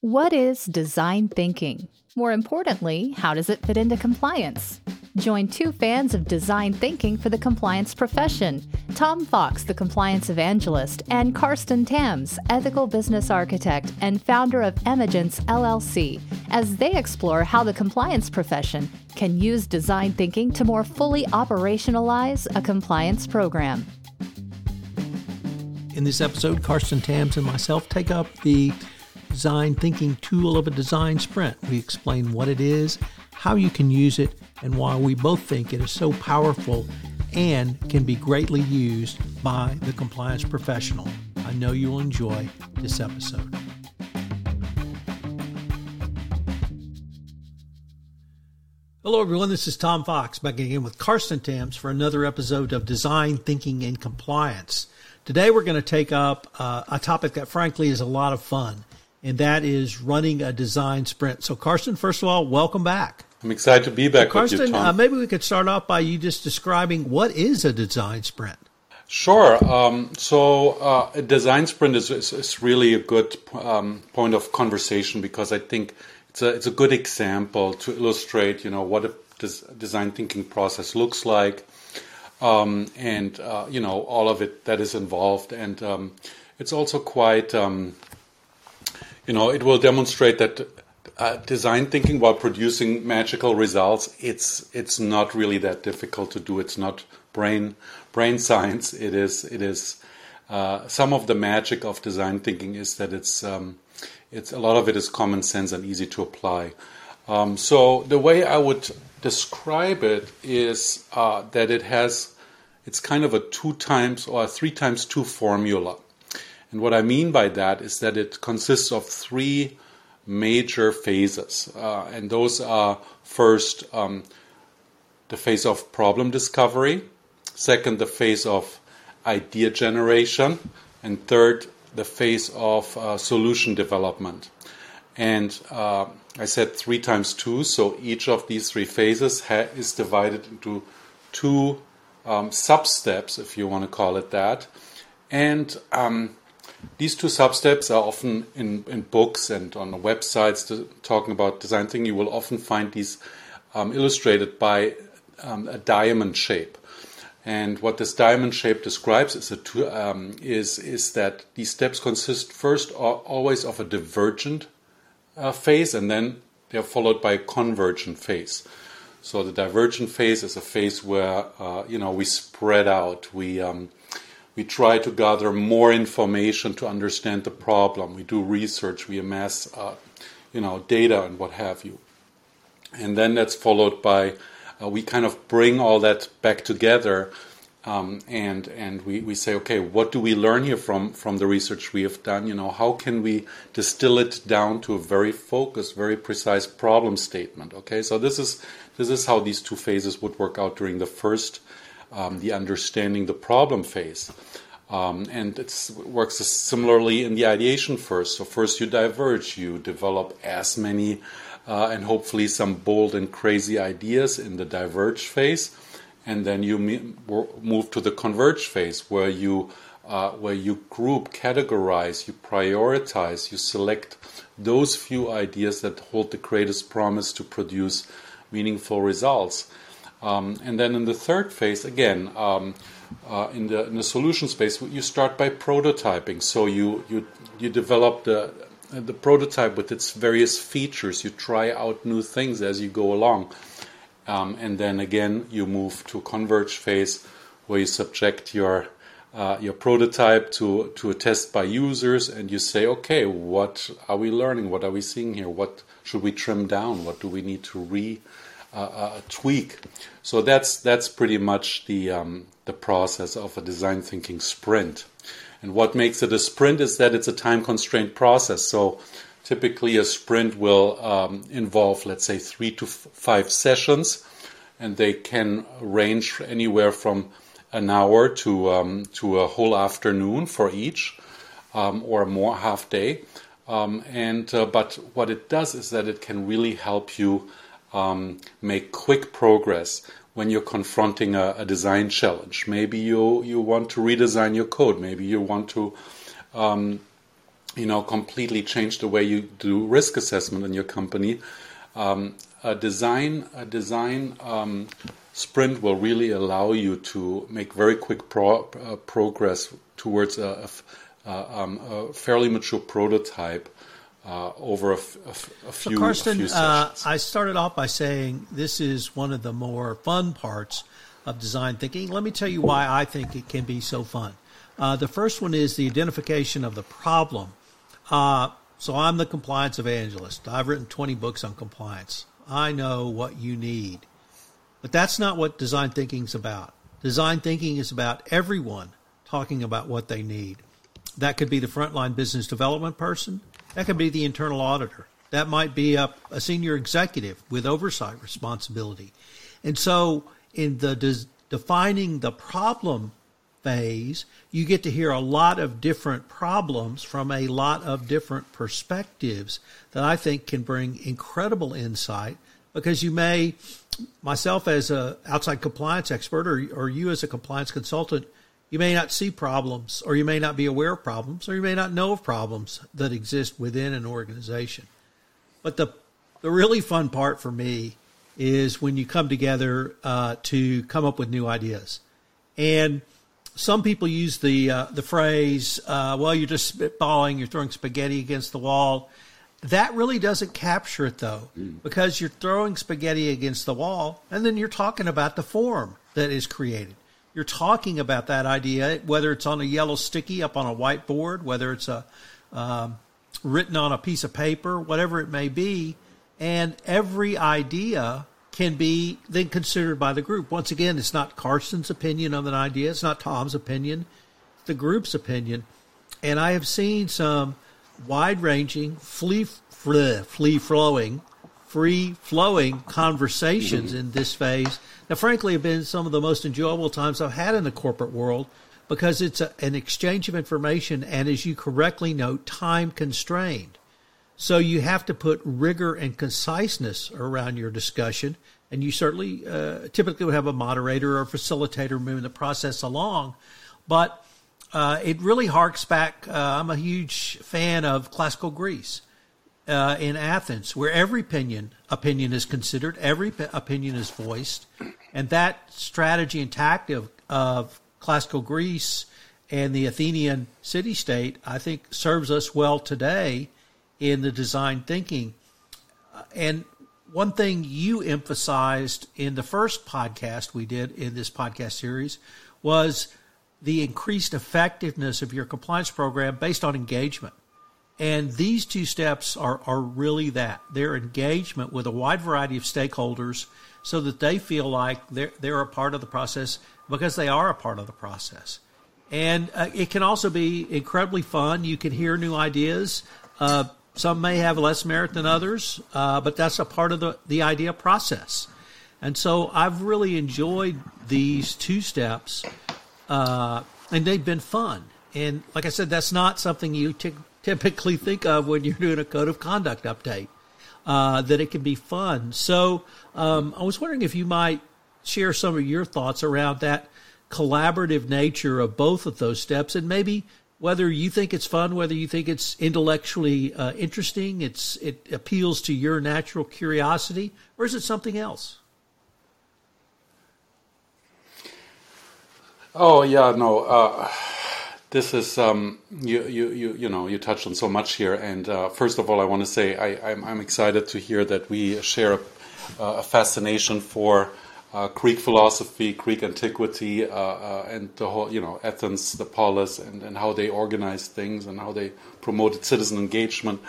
What is design thinking? More importantly, how does it fit into compliance? Join two fans of design thinking for the compliance profession Tom Fox, the compliance evangelist, and Carsten Tams, ethical business architect and founder of Emagence LLC, as they explore how the compliance profession can use design thinking to more fully operationalize a compliance program. In this episode, Carsten Tams and myself take up the design thinking tool of a design sprint. We explain what it is, how you can use it, and why we both think it is so powerful and can be greatly used by the compliance professional. I know you'll enjoy this episode. Hello, everyone. This is Tom Fox back again with Carsten Tams for another episode of Design Thinking and Compliance. Today, we're going to take up uh, a topic that, frankly, is a lot of fun, and that is running a design sprint. So, Carsten, first of all, welcome back. I'm excited to be back so with you. Uh, maybe we could start off by you just describing what is a design sprint. Sure. Um, so uh, a design sprint is, is, is really a good um, point of conversation because I think it's a it's a good example to illustrate, you know, what a des- design thinking process looks like, um, and uh, you know all of it that is involved, and um, it's also quite, um, you know, it will demonstrate that uh, design thinking while producing magical results, it's it's not really that difficult to do. It's not brain brain science. It is it is uh, some of the magic of design thinking is that it's um, it's a lot of it is common sense and easy to apply. Um, so the way I would describe it is uh, that it has it's kind of a two times or three times two formula. And what I mean by that is that it consists of three major phases. Uh, and those are first um, the phase of problem discovery, second, the phase of idea generation, and third, the phase of uh, solution development. And uh, I said three times two, so each of these three phases ha- is divided into two um, sub steps, if you want to call it that. And um, these two sub-steps are often in, in books and on websites to, talking about design thinking. You will often find these um, illustrated by um, a diamond shape. And what this diamond shape describes is, a, um, is, is that these steps consist first always of a divergent uh, phase and then they're followed by a convergent phase. So the divergent phase is a phase where uh, you know we spread out, we um, we try to gather more information to understand the problem. We do research, we amass, uh, you know, data and what have you. And then that's followed by uh, we kind of bring all that back together um, and and we, we say, okay, what do we learn here from from the research we have done? You know, how can we distill it down to a very focused, very precise problem statement? Okay, so this is this is how these two phases would work out during the first um, the understanding the problem phase. Um, and it works similarly in the ideation first. So, first you diverge, you develop as many uh, and hopefully some bold and crazy ideas in the diverge phase. And then you move to the converge phase where you uh, where you group, categorize, you prioritize, you select those few ideas that hold the greatest promise to produce meaningful results. Um, and then in the third phase, again, um, uh, in the in the solution space, you start by prototyping. So you you you develop the the prototype with its various features. You try out new things as you go along, um, and then again you move to converge phase where you subject your uh, your prototype to to a test by users, and you say, okay, what are we learning? What are we seeing here? What should we trim down? What do we need to re uh, tweak. So that's that's pretty much the um, the process of a design thinking sprint. And what makes it a sprint is that it's a time constrained process. So typically a sprint will um, involve, let's say, three to f- five sessions, and they can range anywhere from an hour to um, to a whole afternoon for each, um, or more half day. Um, and uh, but what it does is that it can really help you um, make quick progress when you're confronting a, a, design challenge. Maybe you you want to redesign your code. Maybe you want to um, you know, completely change the way you do risk assessment in your company. Um, a design, a design um, sprint will really allow you to make very quick pro, uh, progress towards a, a, um, a, fairly mature prototype uh, over a, few. So, Carsten, uh, I started off by saying this is one of the more fun parts of design thinking. Let me tell you why I think it can be so fun. Uh, the first one is the identification of the problem. Uh, so I'm the compliance evangelist. I've written 20 books on compliance. I know what you need. But that's not what design thinking is about. Design thinking is about everyone talking about what they need. That could be the frontline business development person. That could be the internal auditor. That might be a, a senior executive with oversight responsibility. And so, in the defining the problem phase, you get to hear a lot of different problems from a lot of different perspectives that I think can bring incredible insight because you may, myself as a outside compliance expert or, or you as a compliance consultant, you may not see problems or you may not be aware of problems or you may not know of problems that exist within an organization. But the, the really fun part for me is when you come together uh, to come up with new ideas. And some people use the uh, the phrase, uh, "Well, you're just spitballing, you're throwing spaghetti against the wall." That really doesn't capture it though, mm. because you're throwing spaghetti against the wall, and then you're talking about the form that is created. You're talking about that idea, whether it's on a yellow sticky up on a whiteboard, whether it's a um, written on a piece of paper, whatever it may be, and every idea can be then considered by the group. Once again, it's not Carsten's opinion of an idea, it's not Tom's opinion, it's the group's opinion. And I have seen some wide ranging, flea, flea flowing, free flowing conversations in this phase that, frankly, have been some of the most enjoyable times I've had in the corporate world because it's a, an exchange of information and, as you correctly note, time constrained. So you have to put rigor and conciseness around your discussion, and you certainly uh, typically would have a moderator or facilitator moving the process along. But uh, it really harks back. Uh, I'm a huge fan of classical Greece uh, in Athens, where every opinion opinion is considered, every opinion is voiced, and that strategy and tactic of, of classical Greece and the Athenian city state, I think, serves us well today in the design thinking. And one thing you emphasized in the first podcast we did in this podcast series was the increased effectiveness of your compliance program based on engagement. And these two steps are, are really that their engagement with a wide variety of stakeholders so that they feel like they're, they're a part of the process because they are a part of the process. And uh, it can also be incredibly fun. You can hear new ideas. Uh, some may have less merit than others, uh, but that's a part of the, the idea process. And so I've really enjoyed these two steps, uh, and they've been fun. And like I said, that's not something you t- typically think of when you're doing a code of conduct update, uh, that it can be fun. So um, I was wondering if you might share some of your thoughts around that collaborative nature of both of those steps and maybe whether you think it's fun, whether you think it's intellectually uh, interesting, it's it appeals to your natural curiosity, or is it something else? Oh yeah, no. Uh, this is um, you, you you you know you touched on so much here, and uh, first of all, I want to say I, I'm, I'm excited to hear that we share a, a fascination for uh, Greek philosophy, Greek antiquity, uh, uh, and the whole, you know, Athens, the polis, and, and how they organized things and how they promoted citizen engagement.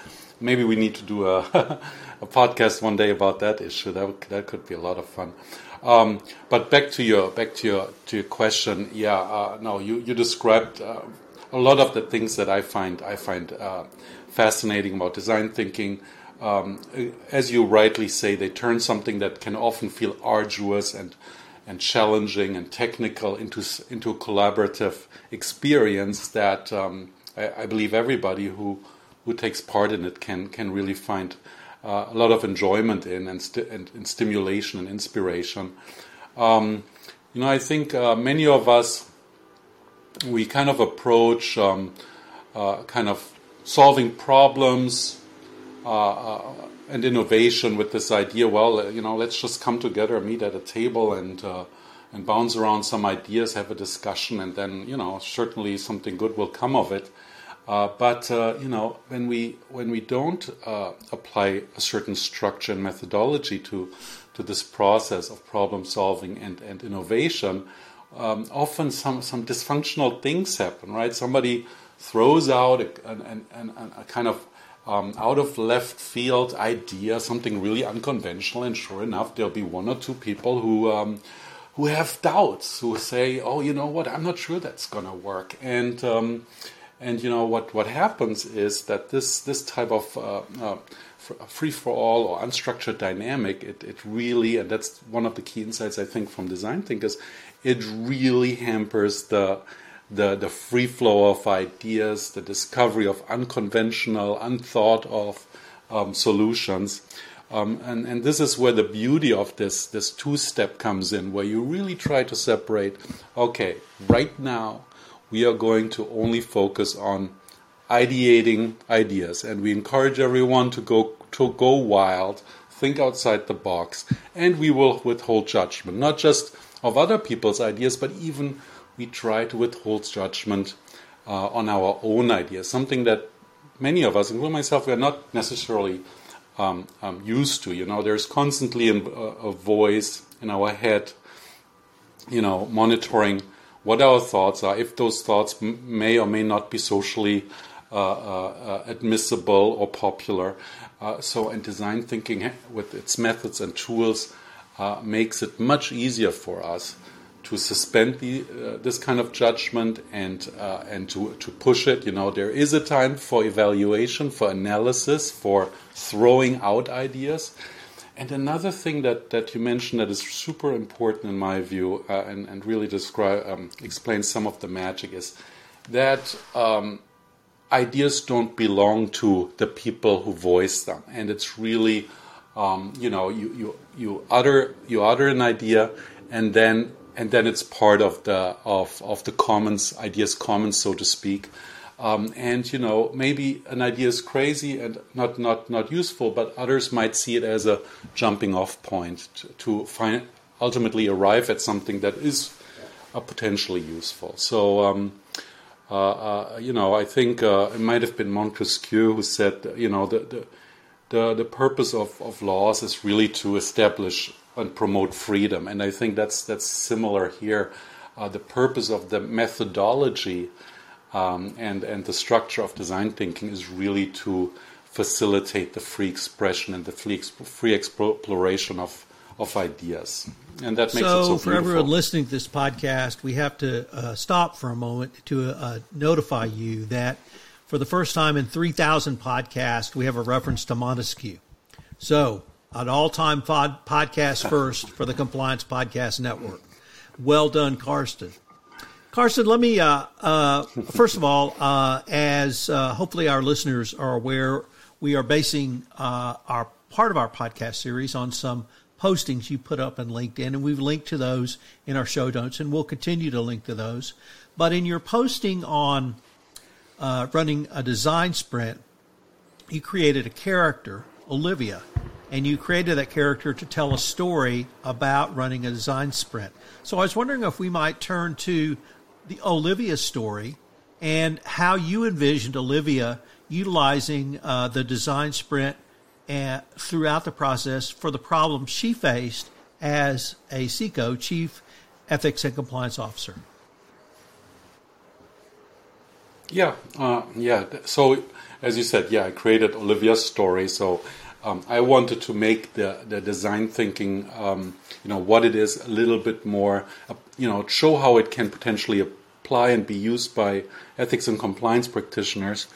Maybe we need to do a, a podcast one day about that issue. That that could be a lot of fun. Um, but back to your back to your to your question. Yeah, uh, no, you you described uh, a lot of the things that I find I find uh, fascinating about design thinking um, as you rightly say, they turn something that can often feel arduous and and challenging and technical into into a collaborative experience that um, I, I, believe everybody who who takes part in it can can really find uh, a lot of enjoyment in and, st- and, and stimulation and inspiration. Um, you know, I think uh, many of us we kind of approach um, uh, kind of solving problems uh, uh, and innovation with this idea. Well, you know, let's just come together, meet at a table, and and bounce around some ideas, have a discussion, and then you know certainly something good will come of it. Uh, but uh, you know when we when we don't uh, apply a certain structure and methodology to to this process of problem solving and, and innovation, um, often some some dysfunctional things happen. Right? Somebody throws out a, an, an, a kind of um, out of left field idea, something really unconventional, and sure enough, there'll be one or two people who um, who have doubts, who say, "Oh, you know what? I'm not sure that's to work." And um, and you know what what happens is that this this type of uh, uh, free for all or unstructured dynamic, it, it really, and that's one of the key insights I think from design thinkers, it really hampers the the, the free flow of ideas, the discovery of unconventional, unthought of um, solutions. Um, and, and this is where the beauty of this, this two step comes in, where you really try to separate okay, right now we are going to only focus on ideating ideas, and we encourage everyone to go, to go wild, think outside the box, and we will withhold judgment, not just of other people's ideas, but even we try to withhold judgment uh, on our own ideas, something that many of us, including myself, we are not necessarily um, um, used to. You know, there's constantly a, a, voice in our head, you know, monitoring what our thoughts are, if those thoughts may or may not be socially uh, uh, uh admissible or popular. So, and design thinking with its methods and tools makes it much easier for us to suspend the, uh, this kind of judgment and uh, and to to push it. You know, there is a time for evaluation, for analysis, for throwing out ideas. And another thing that, that you mentioned that is super important in my view, uh, and, and really describe um, explains some of the magic is that um, ideas don't belong to the people who voice them, and it's really um, you know you, you you utter you utter an idea, and then and then it's part of the of of the commons ideas commons so to speak um, and you know maybe an idea is crazy and not not not useful but others might see it as a jumping off point to, to find ultimately arrive at something that is uh, potentially useful so um, uh, uh, you know I think uh, it might have been Montesquieu who said you know the, the the, the purpose of, of laws is really to establish and promote freedom. And I think that's that's similar here. Uh, the purpose of the methodology um, and and the structure of design thinking is really to facilitate the free expression and the free, free exploration of of ideas. And that makes it so, it so for everyone listening to this podcast, we have to uh, stop for a moment to uh, notify you that for the first time in 3,000 podcasts, we have a reference to Montesquieu. So an all time pod- podcast first for the Compliance Podcast Network. Well done, Carsten. Carsten, let me, uh, uh, first of all, uh, as uh, hopefully our listeners are aware, we are basing uh, our part of our podcast series on some postings you put up on LinkedIn, and we've linked to those in our show notes, and we'll continue to link to those. But in your posting on uh, running a design sprint, you created a character, Olivia, and you created that character to tell a story about running a design sprint. So I was wondering if we might turn to the Olivia story and how you envisioned Olivia utilizing uh, the design sprint and, throughout the process for the problem she faced as a CECO, Chief Ethics and Compliance Officer. Yeah, uh, yeah. So as you said, yeah, I created Olivia's story. So um, I wanted to make the, the design thinking, um, you know, what it is a little bit more, uh, you know, show how it can potentially apply and be used by ethics and compliance practitioners.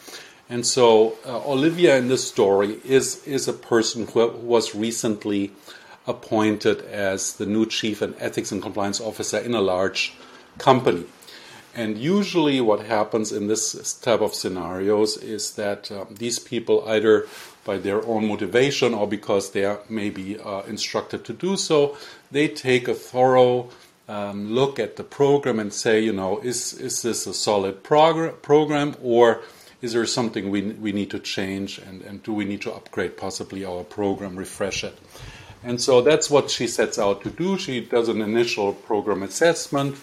And so uh, Olivia in this story is is a person who was recently appointed as the new chief and ethics and compliance officer in a large company. And usually, what happens in this type of scenarios is that um, these people either by their own motivation or because they are maybe uh, instructed to do so, they take a thorough um, look at the program and say, you know, is is this a solid prog- program or is there something we, we need to change and, and do we need to upgrade possibly our program, refresh it? And so that's what she sets out to do. She does an initial program assessment.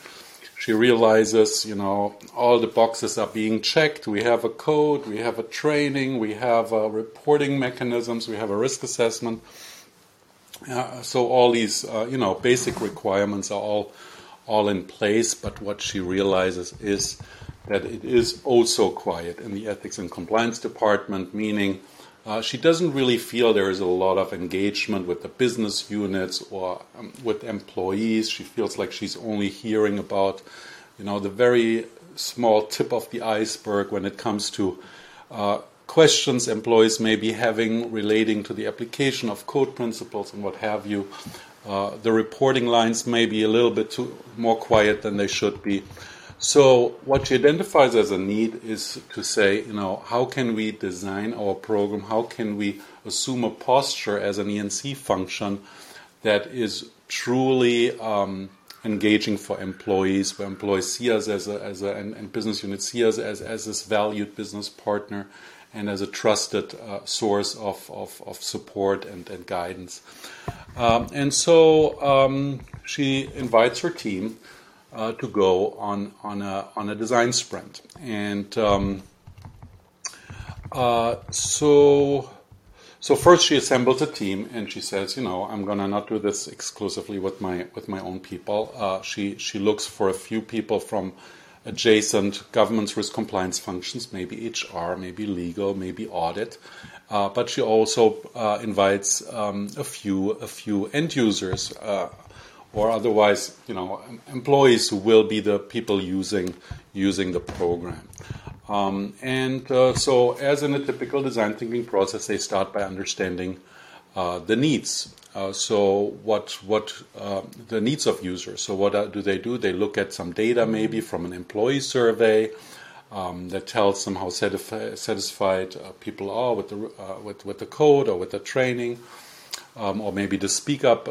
She realizes, you know, all the boxes are being checked. We have a code, we have a training, we have a reporting mechanisms, we have a risk assessment. So all these, uh, you know, basic requirements are all all in place. But what she realizes is that it is also quiet in the ethics and compliance department, meaning uh, she doesn't really feel there is a lot of engagement with the business units or um, with employees. She feels like she's only hearing about, you know, the very small tip of the iceberg when it comes to uh, questions employees may be having relating to the application of code principles and what have you. Uh, the reporting lines may be a little bit too, more quiet than they should be. So what she identifies as a need is to say, you know, how can we design our program? How can we assume a posture as an E&C function that is truly um, engaging for employees, where employees see us as a, as a and, and business units see us as, as this valued business partner and as a trusted uh, source of, of, of, support and, and guidance. Um, and so um, she invites her team uh, to go on on a on a design sprint, and um, uh, so so first she assembles a team, and she says, you know, I'm gonna not do this exclusively with my with my own people. Uh, she she looks for a few people from adjacent governance risk compliance functions, maybe HR, maybe legal, maybe audit. Uh, but she also uh, invites um, a few a few end users uh, or otherwise, you know, employees who will be the people using using the program. Um, and uh, so, as in a typical design thinking process, they start by understanding the needs. Uh, so, what what uh, the needs of users? So, what uh, do they do? They look at some data, maybe from an employee survey. Um, that tells them how satisfi- satisfied uh, people are with the with, with the code or with the training, um, or maybe the speak up,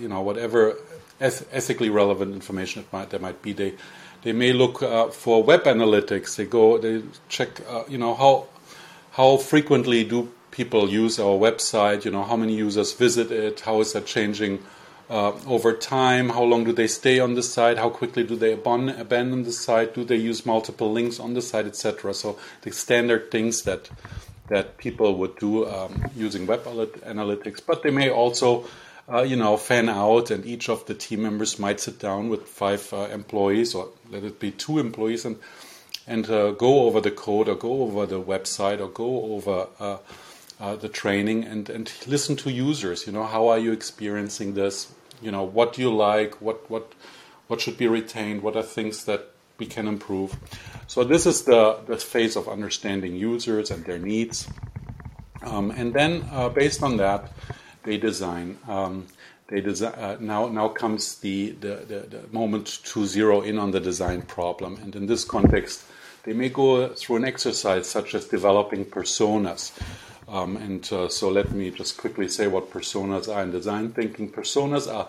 you know, whatever eth- ethically relevant information that might, there might be. They they may look uh, for web analytics. They go they check uh, you know how how frequently do people use our website? You know how many users visit it? How is that changing? Uh, over time, how long do they stay on the site? How quickly do they abandon, abandon the site? Do they use multiple links on the site, etc.? So the standard things that that people would do um, using web analytics, but they may also uh, you know, fan out, and each of the team members might sit down with five uh, employees, or let it be two employees, and and uh, go over the code, or go over the website, or go over uh, the training, and and listen to users. You know, how are you experiencing this? You know, what do you like? What what what should be retained? What are things that we can improve? So this is the the phase of understanding users and their needs, um, and then uh, based on that they design. Um, they design uh, now. Now comes the, the, the, the, moment to zero in on the design problem, and in this context, they may go through an exercise such as developing personas. Um, and uh, so let me just quickly say what personas are in design thinking. Personas are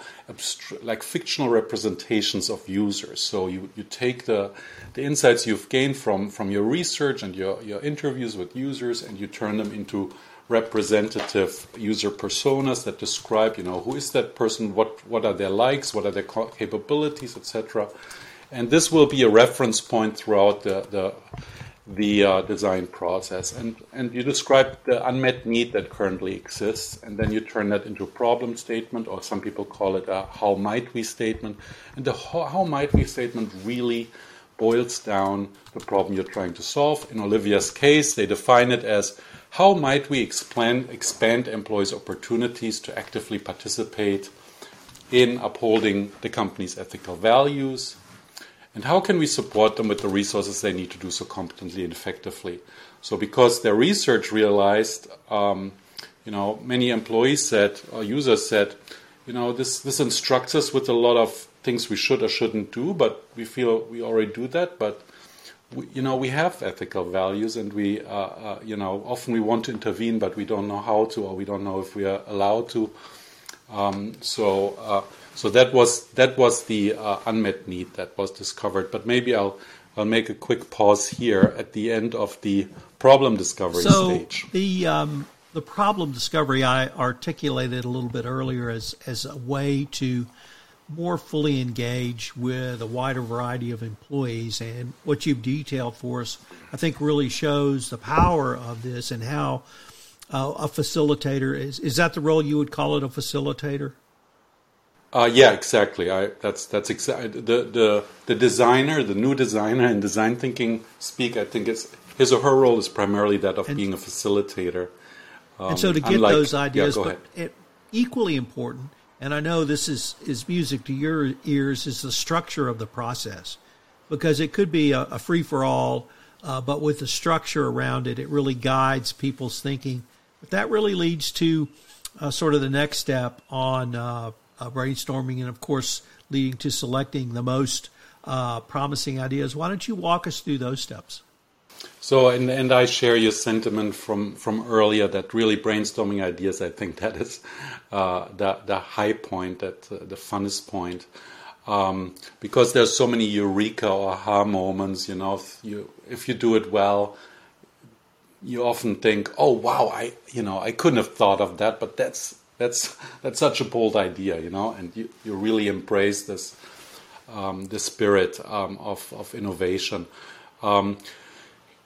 like fictional representations of users. So you, you take the, the insights you've gained from, from your research and your, your interviews with users and you turn them into representative user personas that describe, you know, who is that person, what what are their likes, what are their capabilities, etc. And this will be a reference point throughout the the, the uh, design process. And and you describe the unmet need that currently exists, and then you turn that into a problem statement, or some people call it a how might we statement. And the how, how might we statement really boils down the problem you're trying to solve. In Olivia's case, they define it as how might we expand, expand employees' opportunities to actively participate in upholding the company's ethical values? And how can we support them with the resources they need to do so competently and effectively? So, because their research realized, um, you know, many employees said, or users said, you know, this, this instructs us with a lot of things we should or shouldn't do, but we feel we already do that, but we, you know, we have ethical values, and we, uh, uh, you know, often we want to intervene, but we don't know how to, or we don't know if we are allowed to. Um, so, uh, so that was that was the uh, unmet need that was discovered. But maybe I'll I'll make a quick pause here at the end of the problem discovery so stage. The um, the problem discovery I articulated a little bit earlier as as a way to more fully engage with a wider variety of employees. And what you've detailed for us, I think, really shows the power of this and how uh, a facilitator is. Is that the role you would call it, a facilitator? Uh, yeah, exactly. I, that's that's exactly the, the the designer, the new designer in design thinking speak. I think it's his or her role is primarily that of and, being a facilitator. Um, and so to get unlike, those ideas, yeah, but it, equally important and I know this is, is music to your ears, is the structure of the process. Because it could be a, a free for all, uh, but with the structure around it, it really guides people's thinking. But that really leads to uh, sort of the next step on uh, brainstorming and, of course, leading to selecting the most uh, promising ideas. Why don't you walk us through those steps? So, and, and I share your sentiment from, from earlier that really brainstorming ideas, I think that is uh, the, the high point, that uh, the funnest point. Um, because there's so many eureka or aha moments, you know, if you, if you do it well, you often think, oh, wow, I, you know, I couldn't have thought of that, but that's, that's, that's such a bold idea, you know, and you, you really embrace this, um, the spirit um, of, of innovation. Um,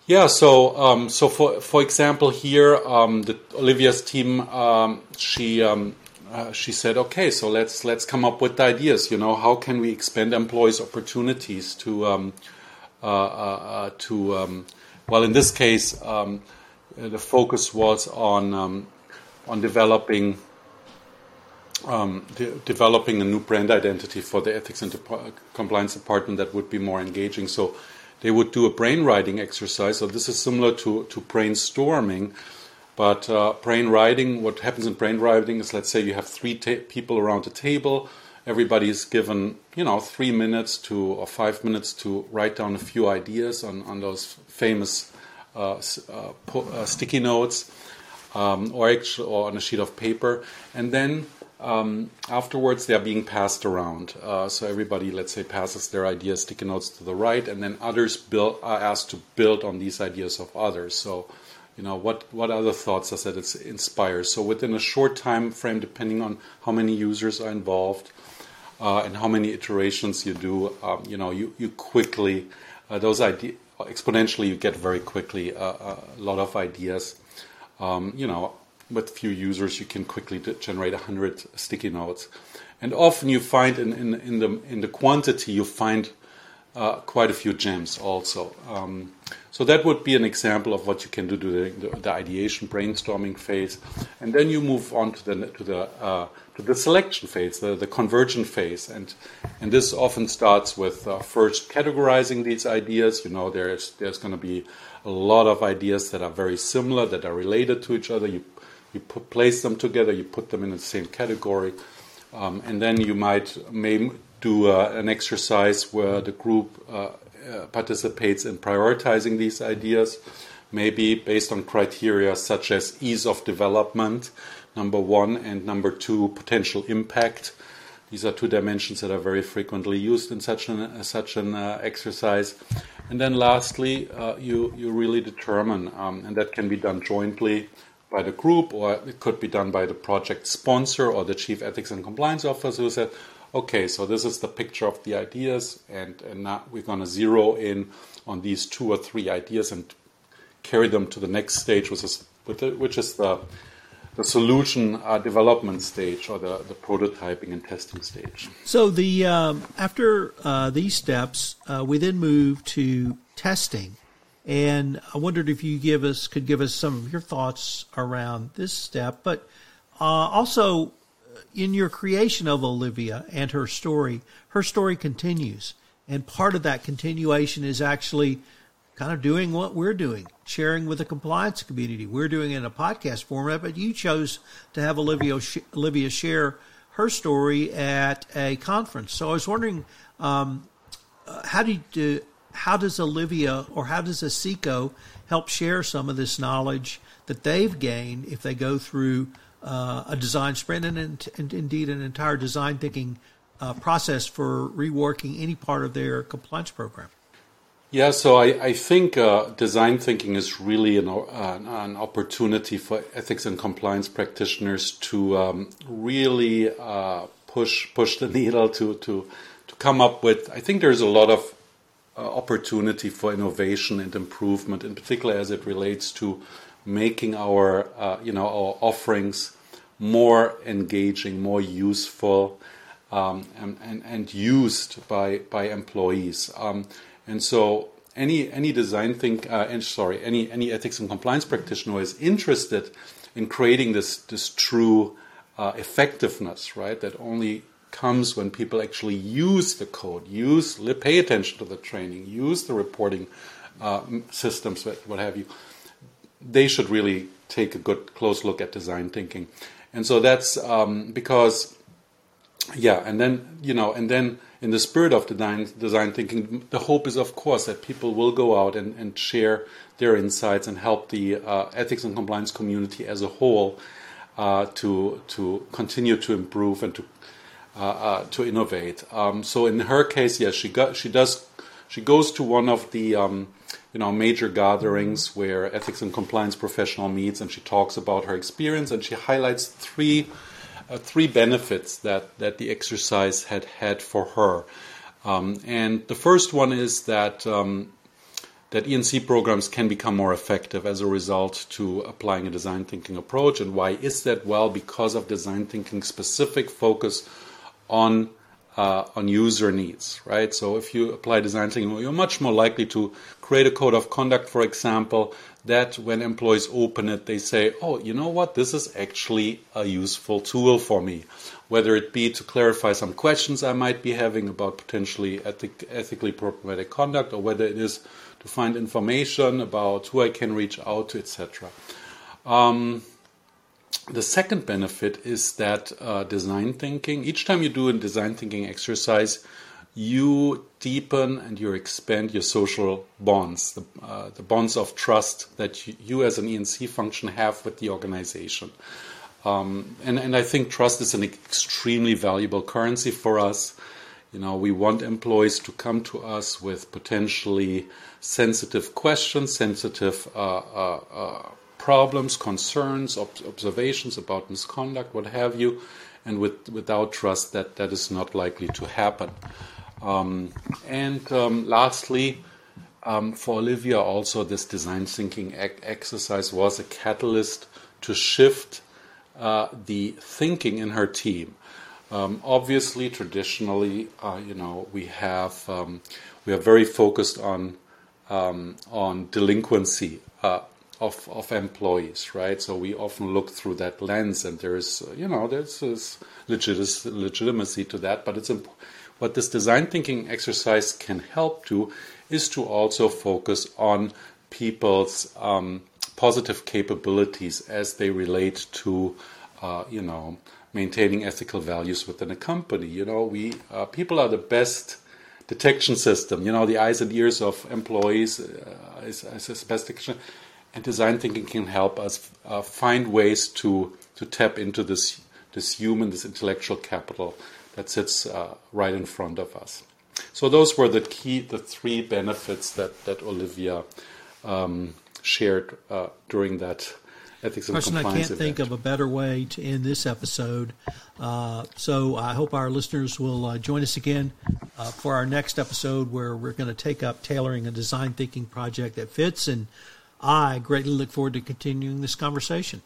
yeah, so um, so for for example, here um, the Olivia's team um, she uh, she said, okay, so let's let's come up with ideas. You know, how can we expand employees' opportunities to uh, uh, uh, to well, in this case, the focus was on on developing. De- developing a new brand identity for the ethics and de- compliance department that would be more engaging. So they would do a brainwriting exercise. So this is similar to, to brainstorming. But uh, brain writing, what happens in brainwriting is, let's say you have three ta- people around a table. Everybody is given, you know, three minutes to or five minutes to write down a few ideas on, on those famous uh, uh, po- uh, sticky notes, um, or actually, or on a sheet of paper, and then um, afterwards, they are being passed around. Uh, so everybody, let's say, passes their ideas, sticky notes to the right, and then others build, are asked to build on these ideas of others. So, you know, what, what other thoughts does it inspire? So within a short time frame, depending on how many users are involved uh, and how many iterations you do, um, you know, you, you quickly, uh, those ideas, exponentially, you get very quickly uh, a lot of ideas. Um, you know, with few users, you can quickly generate 100 sticky notes. And often you find in, in, in the, in the quantity, you find uh, quite a few gems also. Um, so that would be an example of what you can do during the, the, ideation brainstorming phase, and then you move on to the to the uh, to the selection phase, the, the convergent phase, and and this often starts with uh, first categorizing these ideas. You know, there's there's going to be a lot of ideas that are very similar, that are related to each other. You you put, place them together, you put them in the same category, um, and then you might may do uh, an exercise where the group uh, uh, participates in prioritizing these ideas, maybe based on criteria such as ease of development, number one, and number two, potential impact. These are two dimensions that are very frequently used in such an uh, such an uh, exercise. And then lastly, you you really determine, um, and that can be done jointly by the group, or it could be done by the project sponsor or the chief ethics and compliance officer who said, okay, so this is the picture of the ideas, and, and now we're going to zero in on these two or three ideas and carry them to the next stage, which is, which is the, the solution uh, development stage or the, the prototyping and testing stage. So the um, after uh, these steps, uh, we then move to testing. And I wondered if you give us could give us some of your thoughts around this step, but uh, also uh, in your creation of Olivia and her story, her story continues, and part of that continuation is actually kind of doing what we're doing, sharing with the compliance community. We're doing it in a podcast format, but you chose to have Olivia Olivia share her story at a conference. So I was wondering, um, uh, how did you how does Olivia or how does a CECO help share some of this knowledge that they've gained if they go through uh, a design sprint and, and, indeed an entire design thinking uh, process for reworking any part of their compliance program? Yeah, so I, I think uh, design thinking is really an, uh, an opportunity for ethics and compliance practitioners to um, really uh, push push the needle to, to to come up with. I think there's a lot of opportunity for innovation and improvement, in particular as it relates to making our uh, you know our offerings more engaging, more useful, um, and, and, and used by by employees. Um, and so any any design think uh, and sorry any any ethics and compliance practitioner is interested in creating this this true uh, effectiveness, right? That only comes when people actually use the code, use pay attention to the training, use the reporting uh, systems, what have you. They should really take a good close look at design thinking, and so that's um, because yeah, and then you know, and then in the spirit of design, design thinking, the hope is, of course, that people will go out and, and share their insights and help the uh, ethics and compliance community as a whole uh, to to continue to improve and to to innovate. Um, so in her case, yes, she got she does she goes to one of the um, you know major gatherings where ethics and compliance professional meets, and she talks about her experience and she highlights three uh, three benefits that, that the exercise had had for her. Um, and the first one is that um, that E&C programs can become more effective as a result to applying a design thinking approach. And why is that? Well, because of design thinking specific focus on uh, on user needs, right? So if you apply design thinking, you're much more likely to create a code of conduct, for example, that when employees open it, they say, oh, you know what, this is actually a useful tool for me. Whether it be to clarify some questions I might be having about potentially ethic, ethically problematic conduct, or whether it is to find information about who I can reach out to, etc. Um, the second benefit is that uh, design thinking, each time you do a design thinking exercise, you deepen and you expand your social bonds, the, uh, the bonds of trust that you, you, as an E&C function have with the organization. Um, and, and I think trust is an extremely valuable currency for us. You know, we want employees to come to us with potentially sensitive questions, sensitive uh, uh, uh problems, concerns, ob- observations about misconduct, what have you. And with, without trust, that, that is not likely to happen. Um, and um, lastly, um, for Olivia, also this design thinking exercise was a catalyst to shift uh, the thinking in her team. Um, obviously, traditionally, uh, you know, we have um, we are very focused on um, on delinquency uh, of of employees, right? So we often look through that lens, and there's you know there's, there's legitimacy to that, but it's important what this design thinking exercise can help do is to also focus on people's um, positive capabilities as they relate to, uh, you know, maintaining ethical values within a company. You know, we uh, people are the best detection system. You know, the eyes and ears of employees uh, is, is best detection, and design thinking can help us uh, find ways to to tap into this this human, this intellectual capital that sits uh, right in front of us. So those were the key, the three benefits that that Olivia um, shared uh, during that ethics and Carsten, compliance. I can't event. think of a better way to end this episode. Uh, so I hope our listeners will uh, join us again uh, for our next episode, where we're going to take up tailoring a design thinking project that fits. And I greatly look forward to continuing this conversation.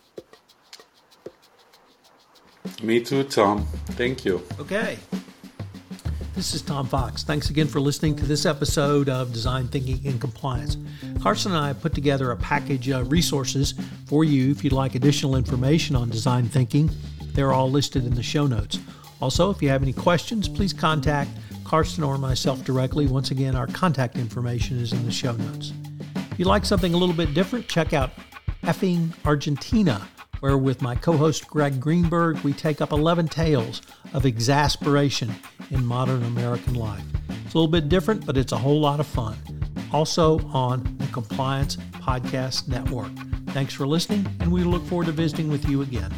Me too, Tom. Thank you. Okay. This is Tom Fox. Thanks again for listening to this episode of Design Thinking and Compliance. Carsten and I put together a package of resources for you if you'd like additional information on design thinking. They're all listed in the show notes. Also, if you have any questions, please contact Carsten or myself directly. Once again, our contact information is in the show notes. If you'd like something a little bit different, check out Effing Argentina where with my co host Greg Greenberg, we take up 11 tales of exasperation in modern American life. It's a little bit different, but it's a whole lot of fun. Also on the Compliance Podcast Network. Thanks for listening, and we look forward to visiting with you again.